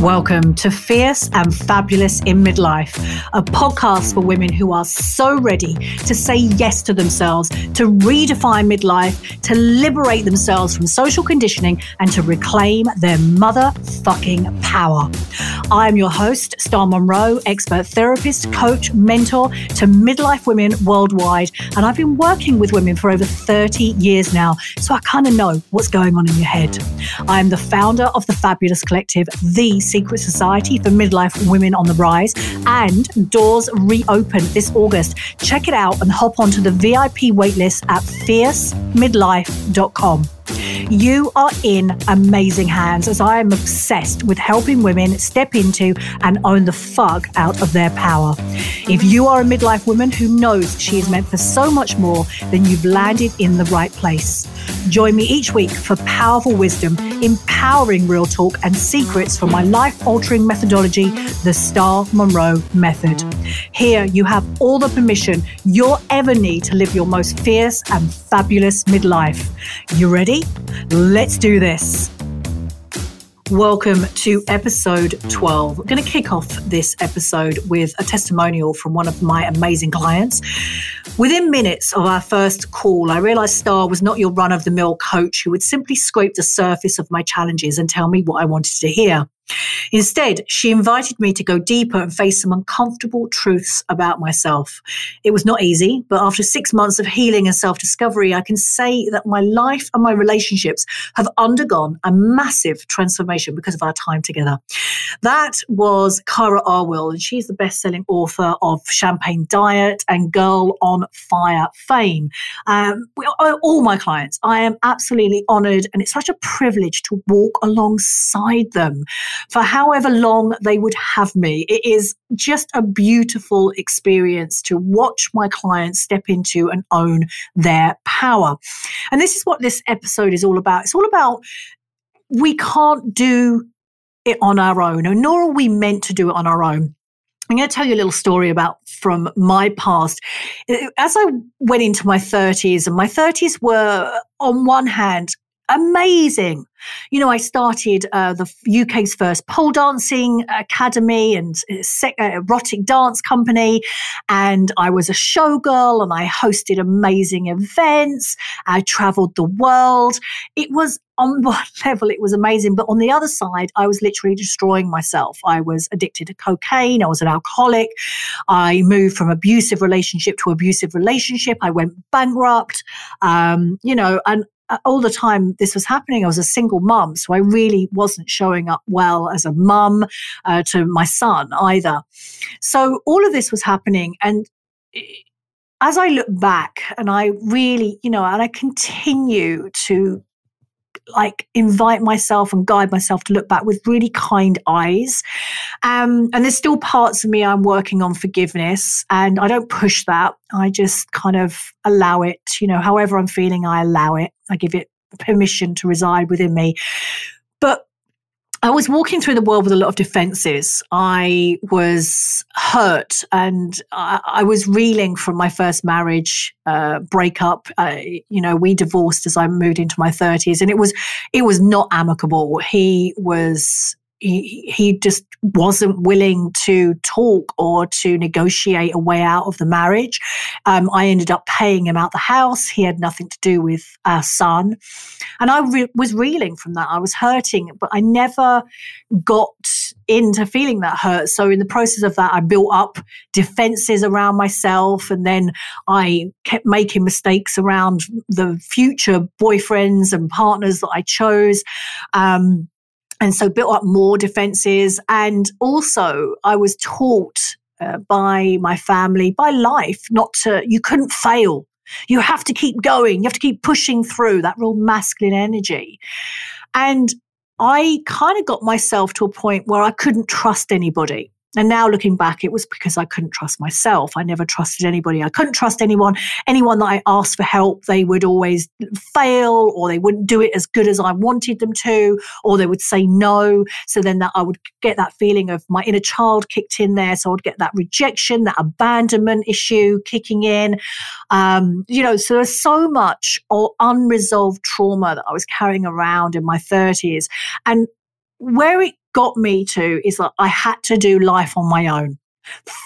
Welcome to Fierce and Fabulous in Midlife, a podcast for women who are so ready to say yes to themselves, to redefine midlife, to liberate themselves from social conditioning, and to reclaim their motherfucking power. I'm your host, Star Monroe, expert therapist, coach, mentor to midlife women worldwide. And I've been working with women for over 30 years now, so I kind of know what's going on in your head. I'm the founder of the Fabulous Collective, the Secret Society for Midlife Women on the Rise, and doors reopen this August. Check it out and hop onto the VIP waitlist at fiercemidlife.com. You are in amazing hands as I am obsessed with helping women step into and own the fuck out of their power. If you are a midlife woman who knows she is meant for so much more, then you've landed in the right place. Join me each week for powerful wisdom, empowering real talk, and secrets from my life altering methodology, the Star Monroe Method. Here, you have all the permission you'll ever need to live your most fierce and fabulous midlife. You ready? Let's do this. Welcome to episode 12. I'm going to kick off this episode with a testimonial from one of my amazing clients. Within minutes of our first call, I realized Star was not your run of the mill coach who would simply scrape the surface of my challenges and tell me what I wanted to hear. Instead, she invited me to go deeper and face some uncomfortable truths about myself. It was not easy, but after six months of healing and self discovery, I can say that my life and my relationships have undergone a massive transformation because of our time together. That was Cara Alwill, and she's the best selling author of Champagne Diet and Girl on Fire fame. Um, all my clients, I am absolutely honored, and it's such a privilege to walk alongside them for however long they would have me. It is just a beautiful experience to watch my clients step into and own their power. And this is what this episode is all about. It's all about we can't do it on our own, nor are we meant to do it on our own. I'm going to tell you a little story about from my past. As I went into my 30s, and my 30s were, on one hand, amazing. You know, I started uh, the UK's first pole dancing academy and uh, erotic dance company, and I was a showgirl and I hosted amazing events. I traveled the world. It was on one level, it was amazing, but on the other side, I was literally destroying myself. I was addicted to cocaine. I was an alcoholic. I moved from abusive relationship to abusive relationship. I went bankrupt. Um, you know, and uh, all the time this was happening, I was a single mum. So I really wasn't showing up well as a mum uh, to my son either. So all of this was happening. And as I look back and I really, you know, and I continue to like invite myself and guide myself to look back with really kind eyes. Um, and there's still parts of me I'm working on forgiveness, and I don't push that. I just kind of allow it. You know, however I'm feeling, I allow it. I give it permission to reside within me. But I was walking through the world with a lot of defenses. I was hurt and I, I was reeling from my first marriage uh, breakup. Uh, you know, we divorced as I moved into my 30s and it was, it was not amicable. He was he, just wasn't willing to talk or to negotiate a way out of the marriage. Um, I ended up paying him out the house. He had nothing to do with our son. And I re- was reeling from that. I was hurting, but I never got into feeling that hurt. So in the process of that, I built up defenses around myself. And then I kept making mistakes around the future boyfriends and partners that I chose. Um, and so built up more defenses. And also, I was taught uh, by my family, by life, not to, you couldn't fail. You have to keep going. You have to keep pushing through that real masculine energy. And I kind of got myself to a point where I couldn't trust anybody. And now looking back, it was because I couldn't trust myself. I never trusted anybody. I couldn't trust anyone. Anyone that I asked for help, they would always fail or they wouldn't do it as good as I wanted them to, or they would say no. So then that I would get that feeling of my inner child kicked in there. So I would get that rejection, that abandonment issue kicking in. Um, you know, so there's so much unresolved trauma that I was carrying around in my 30s. And where it got me to is that I had to do life on my own.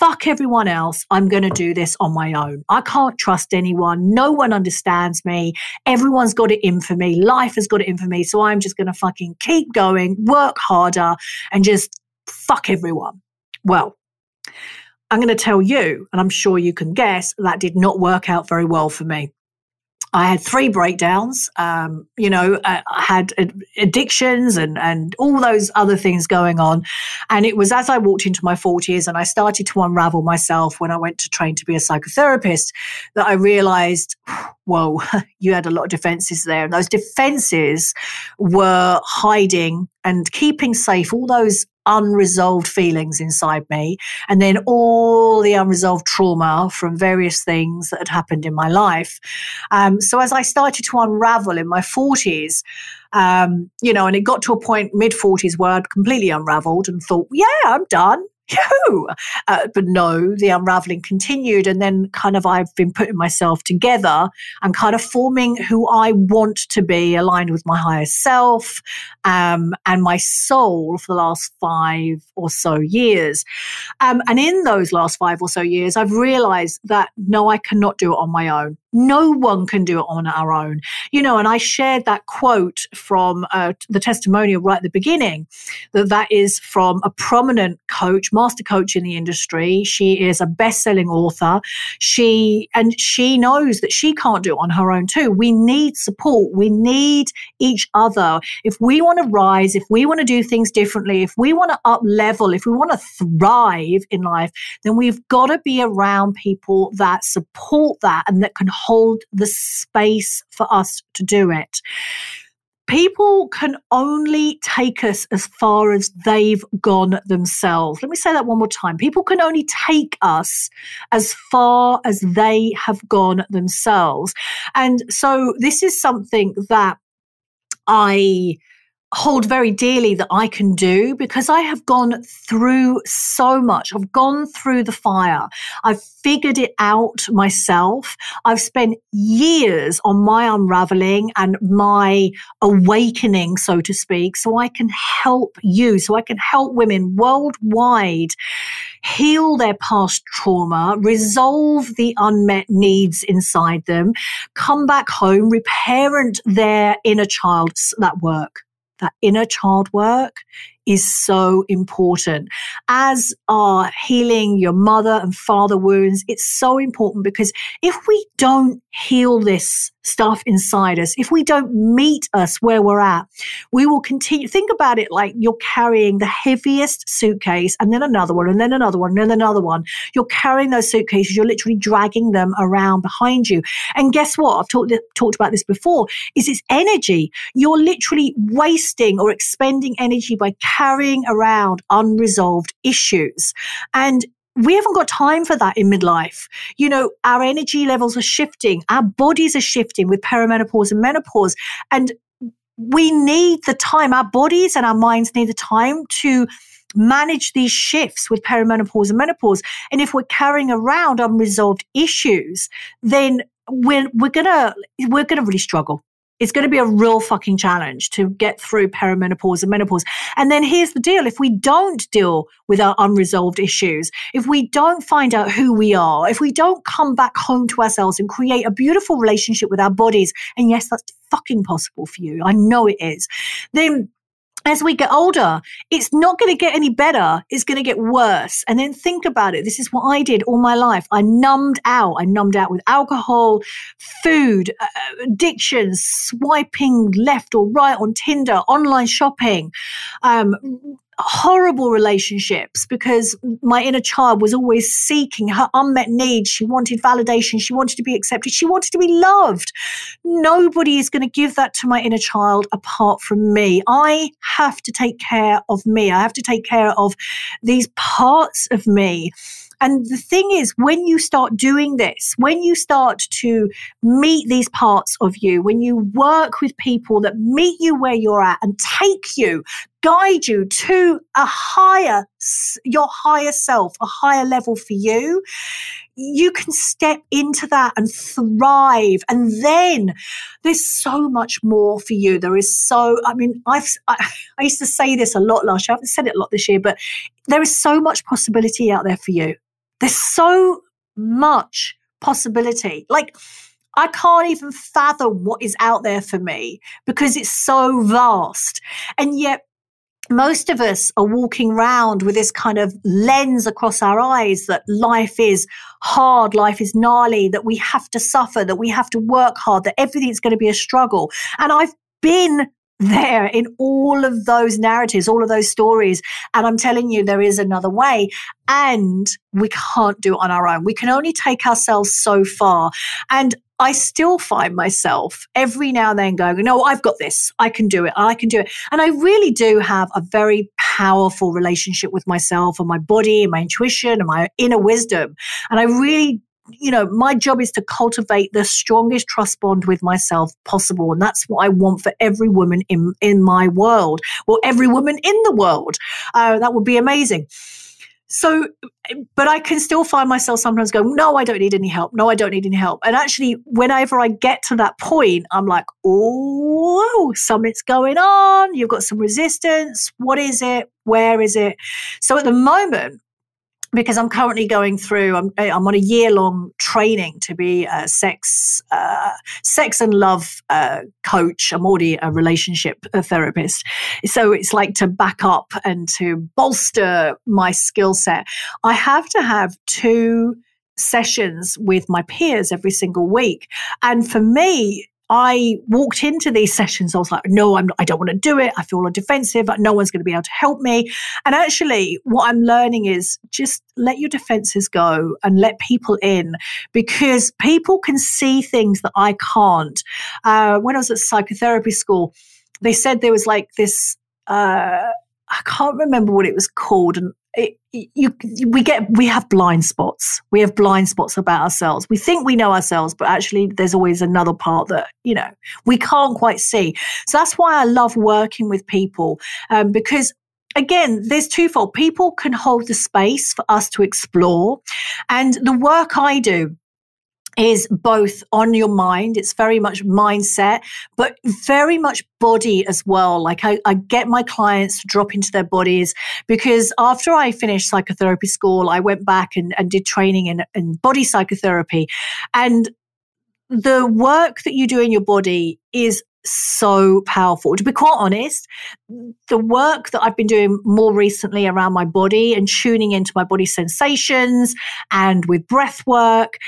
Fuck everyone else. I'm going to do this on my own. I can't trust anyone. No one understands me. Everyone's got it in for me. Life has got it in for me. So I'm just going to fucking keep going, work harder, and just fuck everyone. Well, I'm going to tell you, and I'm sure you can guess, that did not work out very well for me. I had three breakdowns. Um, you know, I had addictions and and all those other things going on. And it was as I walked into my forties and I started to unravel myself when I went to train to be a psychotherapist that I realized, whoa, you had a lot of defenses there, and those defenses were hiding and keeping safe all those unresolved feelings inside me, and then all the unresolved trauma from various things that had happened in my life. Um, so as I started to unravel in my 40s, um, you know, and it got to a point mid 40s where I'd completely unraveled and thought, yeah, I'm done. Uh, but no, the unraveling continued. And then kind of I've been putting myself together and kind of forming who I want to be aligned with my higher self um, and my soul for the last five or so years. Um, and in those last five or so years, I've realized that no, I cannot do it on my own. No one can do it on our own. You know, and I shared that quote from uh, the testimonial right at the beginning that that is from a prominent coach, master coach in the industry. She is a best-selling author. She and she knows that she can't do it on her own too. We need support. We need each other. If we want to rise, if we want to do things differently, if we want to up level, if we want to thrive in life, then we've got to be around people that support that and that can hold the space for us to do it. People can only take us as far as they've gone themselves. Let me say that one more time. People can only take us as far as they have gone themselves. And so this is something that I hold very dearly that I can do because I have gone through so much. I've gone through the fire. I've figured it out myself. I've spent years on my unraveling and my awakening, so to speak, so I can help you, so I can help women worldwide heal their past trauma, resolve the unmet needs inside them, come back home, reparent their inner child, that work that inner child work is so important. As are healing your mother and father wounds, it's so important because if we don't heal this stuff inside us, if we don't meet us where we're at, we will continue. Think about it like you're carrying the heaviest suitcase and then another one and then another one and then another one. You're carrying those suitcases, you're literally dragging them around behind you. And guess what? I've talked, talked about this before is it's energy. You're literally wasting or expending energy by carrying around unresolved issues. And we haven't got time for that in midlife. You know, our energy levels are shifting, our bodies are shifting with perimenopause and menopause. And we need the time, our bodies and our minds need the time to manage these shifts with perimenopause and menopause. And if we're carrying around unresolved issues, then we're, we're gonna, we're gonna really struggle. It's going to be a real fucking challenge to get through perimenopause and menopause. And then here's the deal. If we don't deal with our unresolved issues, if we don't find out who we are, if we don't come back home to ourselves and create a beautiful relationship with our bodies, and yes, that's fucking possible for you. I know it is. Then as we get older, it's not going to get any better. It's going to get worse. And then think about it. This is what I did all my life. I numbed out. I numbed out with alcohol, food, uh, addictions, swiping left or right on Tinder, online shopping, um, horrible relationships because my inner child was always seeking her unmet needs. She wanted validation. She wanted to be accepted. She wanted to be loved. Nobody is going to give that to my inner child apart from me. I have to take care of me. I have to take care of these parts of me. And the thing is, when you start doing this, when you start to meet these parts of you, when you work with people that meet you where you're at and take you guide you to a higher, your higher self, a higher level for you, you can step into that and thrive. And then there's so much more for you. There is so, I mean, I've, I, I used to say this a lot last year. I haven't said it a lot this year, but there is so much possibility out there for you. There's so much possibility. Like, I can't even fathom what is out there for me because it's so vast. And yet, most of us are walking around with this kind of lens across our eyes that life is hard, life is gnarly, that we have to suffer, that we have to work hard, that everything's going to be a struggle. And I've been there in all of those narratives, all of those stories. And I'm telling you, there is another way. And we can't do it on our own. We can only take ourselves so far. And I still find myself every now and then going, no, I've got this. I can do it. I can do it. And I really do have a very powerful relationship with myself and my body and my intuition and my inner wisdom. And I really you know, my job is to cultivate the strongest trust bond with myself possible. And that's what I want for every woman in, in my world or every woman in the world. Uh, that would be amazing. So, but I can still find myself sometimes going, no, I don't need any help. No, I don't need any help. And actually, whenever I get to that point, I'm like, oh, something's going on. You've got some resistance. What is it? Where is it? So at the moment, because I'm currently going through. I'm, I'm on a year long training to be a sex uh, sex and love uh, coach. I'm already a relationship therapist, so it's like to back up and to bolster my skill set. I have to have two sessions with my peers every single week, and for me, I walked into these sessions, I was like, no, I'm not, I don't want to do it. I feel defensive. No one's going to be able to help me. And actually, what I'm learning is just let your defenses go and let people in because people can see things that I can't. Uh, when I was at psychotherapy school, they said there was like this. Uh, I can't remember what it was called, and you, we get we have blind spots we have blind spots about ourselves we think we know ourselves but actually there's always another part that you know we can't quite see so that's why i love working with people um, because again, there's twofold. People can hold the space for us to explore. And the work I do is both on your mind. It's very much mindset, but very much body as well. Like I, I, get my clients to drop into their bodies because after I finished psychotherapy school, I went back and, and did training in, in body psychotherapy. And the work that you do in your body is so powerful. To be quite honest, the work that I've been doing more recently around my body and tuning into my body sensations and with breath work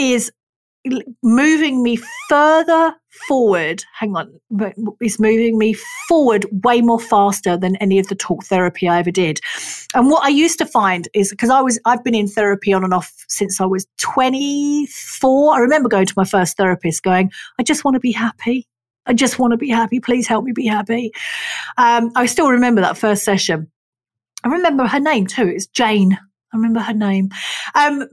is moving me further forward. Hang on, it's moving me forward way more faster than any of the talk therapy I ever did. And what I used to find is because I was, I've been in therapy on and off since I was 24. I remember going to my first therapist going, I just want to be happy. I just want to be happy. Please help me be happy. Um, I still remember that first session. I remember her name too. It's Jane. I remember her name. Um,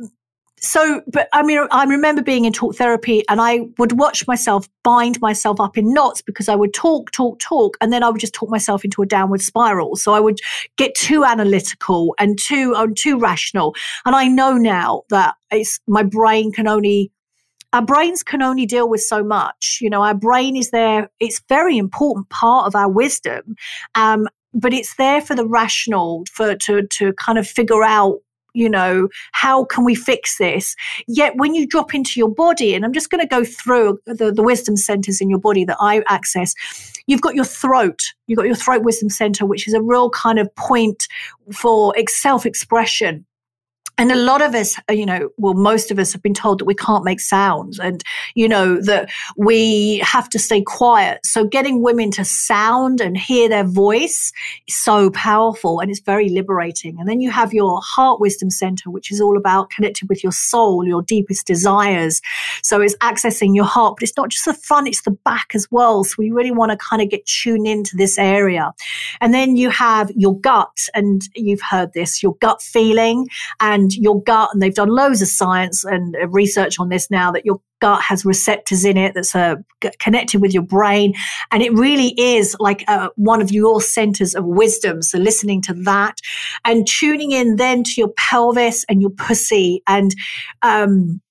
so, but I mean, I remember being in talk therapy and I would watch myself bind myself up in knots because I would talk, talk, talk, and then I would just talk myself into a downward spiral. So I would get too analytical and too, um, too rational. And I know now that it's my brain can only our brains can only deal with so much. You know, our brain is there. It's very important part of our wisdom. Um, but it's there for the rational, for to to kind of figure out you know, how can we fix this? Yet when you drop into your body, and I'm just going to go through the, the wisdom centers in your body that I access, you've got your throat, you've got your throat wisdom center, which is a real kind of point for self expression and a lot of us, uh, you know, well, most of us have been told that we can't make sounds and, you know, that we have to stay quiet. So getting women to sound and hear their voice is so powerful and it's very liberating. And then you have your heart wisdom center, which is all about connected with your soul, your deepest desires. So it's accessing your heart, but it's not just the front, it's the back as well. So we really want to kind of get tuned into this area. And then you have your gut, and you've heard this, your gut feeling and and your gut, and they've done loads of science and uh, research on this now that your gut has receptors in it that's uh, connected with your brain. And it really is like uh, one of your centers of wisdom. So listening to that and tuning in then to your pelvis and your pussy and, um,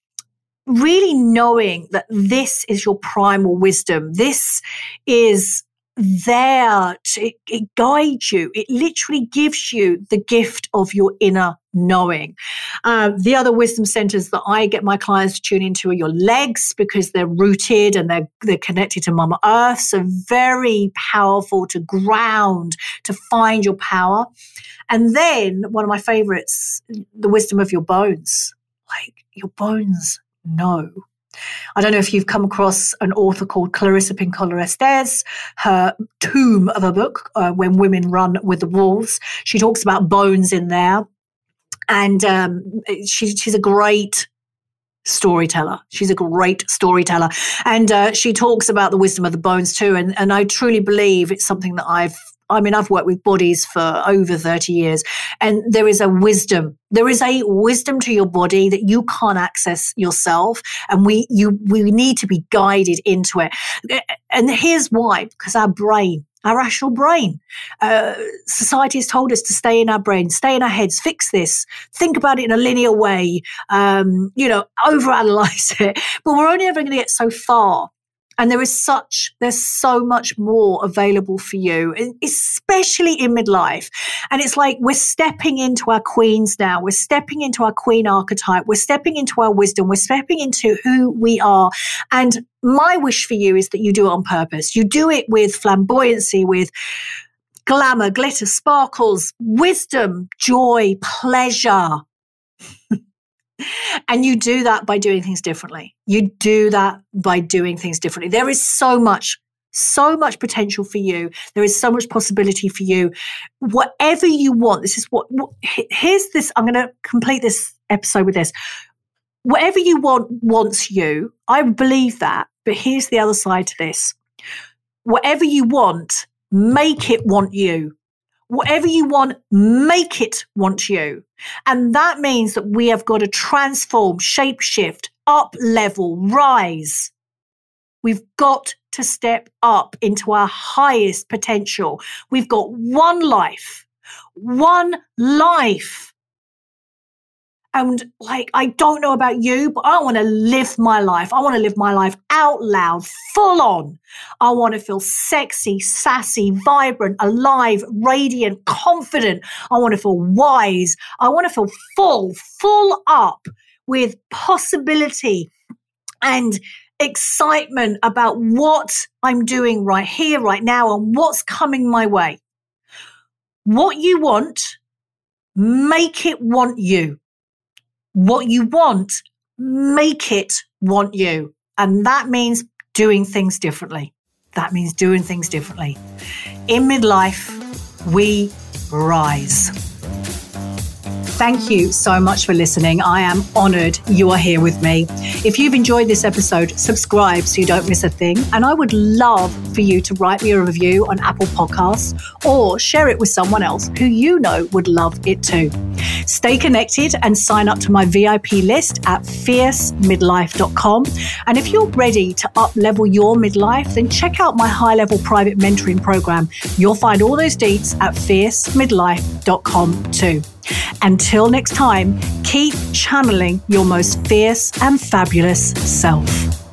really knowing that this is your primal wisdom. This is there to it guide you. It literally gives you the gift of your inner knowing. Uh, the other wisdom centers that I get my clients to tune into are your legs because they're rooted and they're they're connected to Mama Earth. So very powerful to ground, to find your power. And then one of my favorites, the wisdom of your bones. Like your bones know I don't know if you've come across an author called Clarissa Pinkola Estes, her tomb of a book, uh, When Women Run with the Wolves. She talks about bones in there. And um, she, she's a great storyteller. She's a great storyteller. And uh, she talks about the wisdom of the bones too. And, and I truly believe it's something that I've I mean, I've worked with bodies for over 30 years and there is a wisdom. There is a wisdom to your body that you can't access yourself. And we, you, we need to be guided into it. And here's why, because our brain, our rational brain. Uh, society has told us to stay in our brain, stay in our heads, fix this, think about it in a linear way, um, you know, overanalyze it. But we're only ever going to get so far and there is such, there's so much more available for you, especially in midlife. And it's like we're stepping into our queens now. We're stepping into our queen archetype. We're stepping into our wisdom. We're stepping into who we are. And my wish for you is that you do it on purpose. You do it with flamboyancy, with glamour, glitter, sparkles, wisdom, joy, pleasure. And you do that by doing things differently. You do that by doing things differently. There is so much, so much potential for you. There is so much possibility for you. Whatever you want, this is what, what here's this. I'm going to complete this episode with this. Whatever you want wants you. I believe that. But here's the other side to this. Whatever you want, make it want you. Whatever you want, make it want you. And that means that we have got to transform, shape shift, up level, rise. We've got to step up into our highest potential. We've got one life, one life. And like, I don't know about you, but I want to live my life. I want to live my life out loud, full on. I want to feel sexy, sassy, vibrant, alive, radiant, confident. I want to feel wise. I want to feel full, full up with possibility and excitement about what I'm doing right here, right now, and what's coming my way. What you want, make it want you what you want, make it want you. And that means doing things differently. That means doing things differently. In midlife, we rise. Thank you so much for listening. I am honored you are here with me. If you've enjoyed this episode, subscribe so you don't miss a thing. And I would love for you to write me a review on Apple Podcasts or share it with someone else who you know would love it too. Stay connected and sign up to my VIP list at fiercemidlife.com. And if you're ready to up level your midlife, then check out my high level private mentoring program. You'll find all those deets at fiercemidlife.com too. Until next time, keep channeling your most fierce and fabulous self.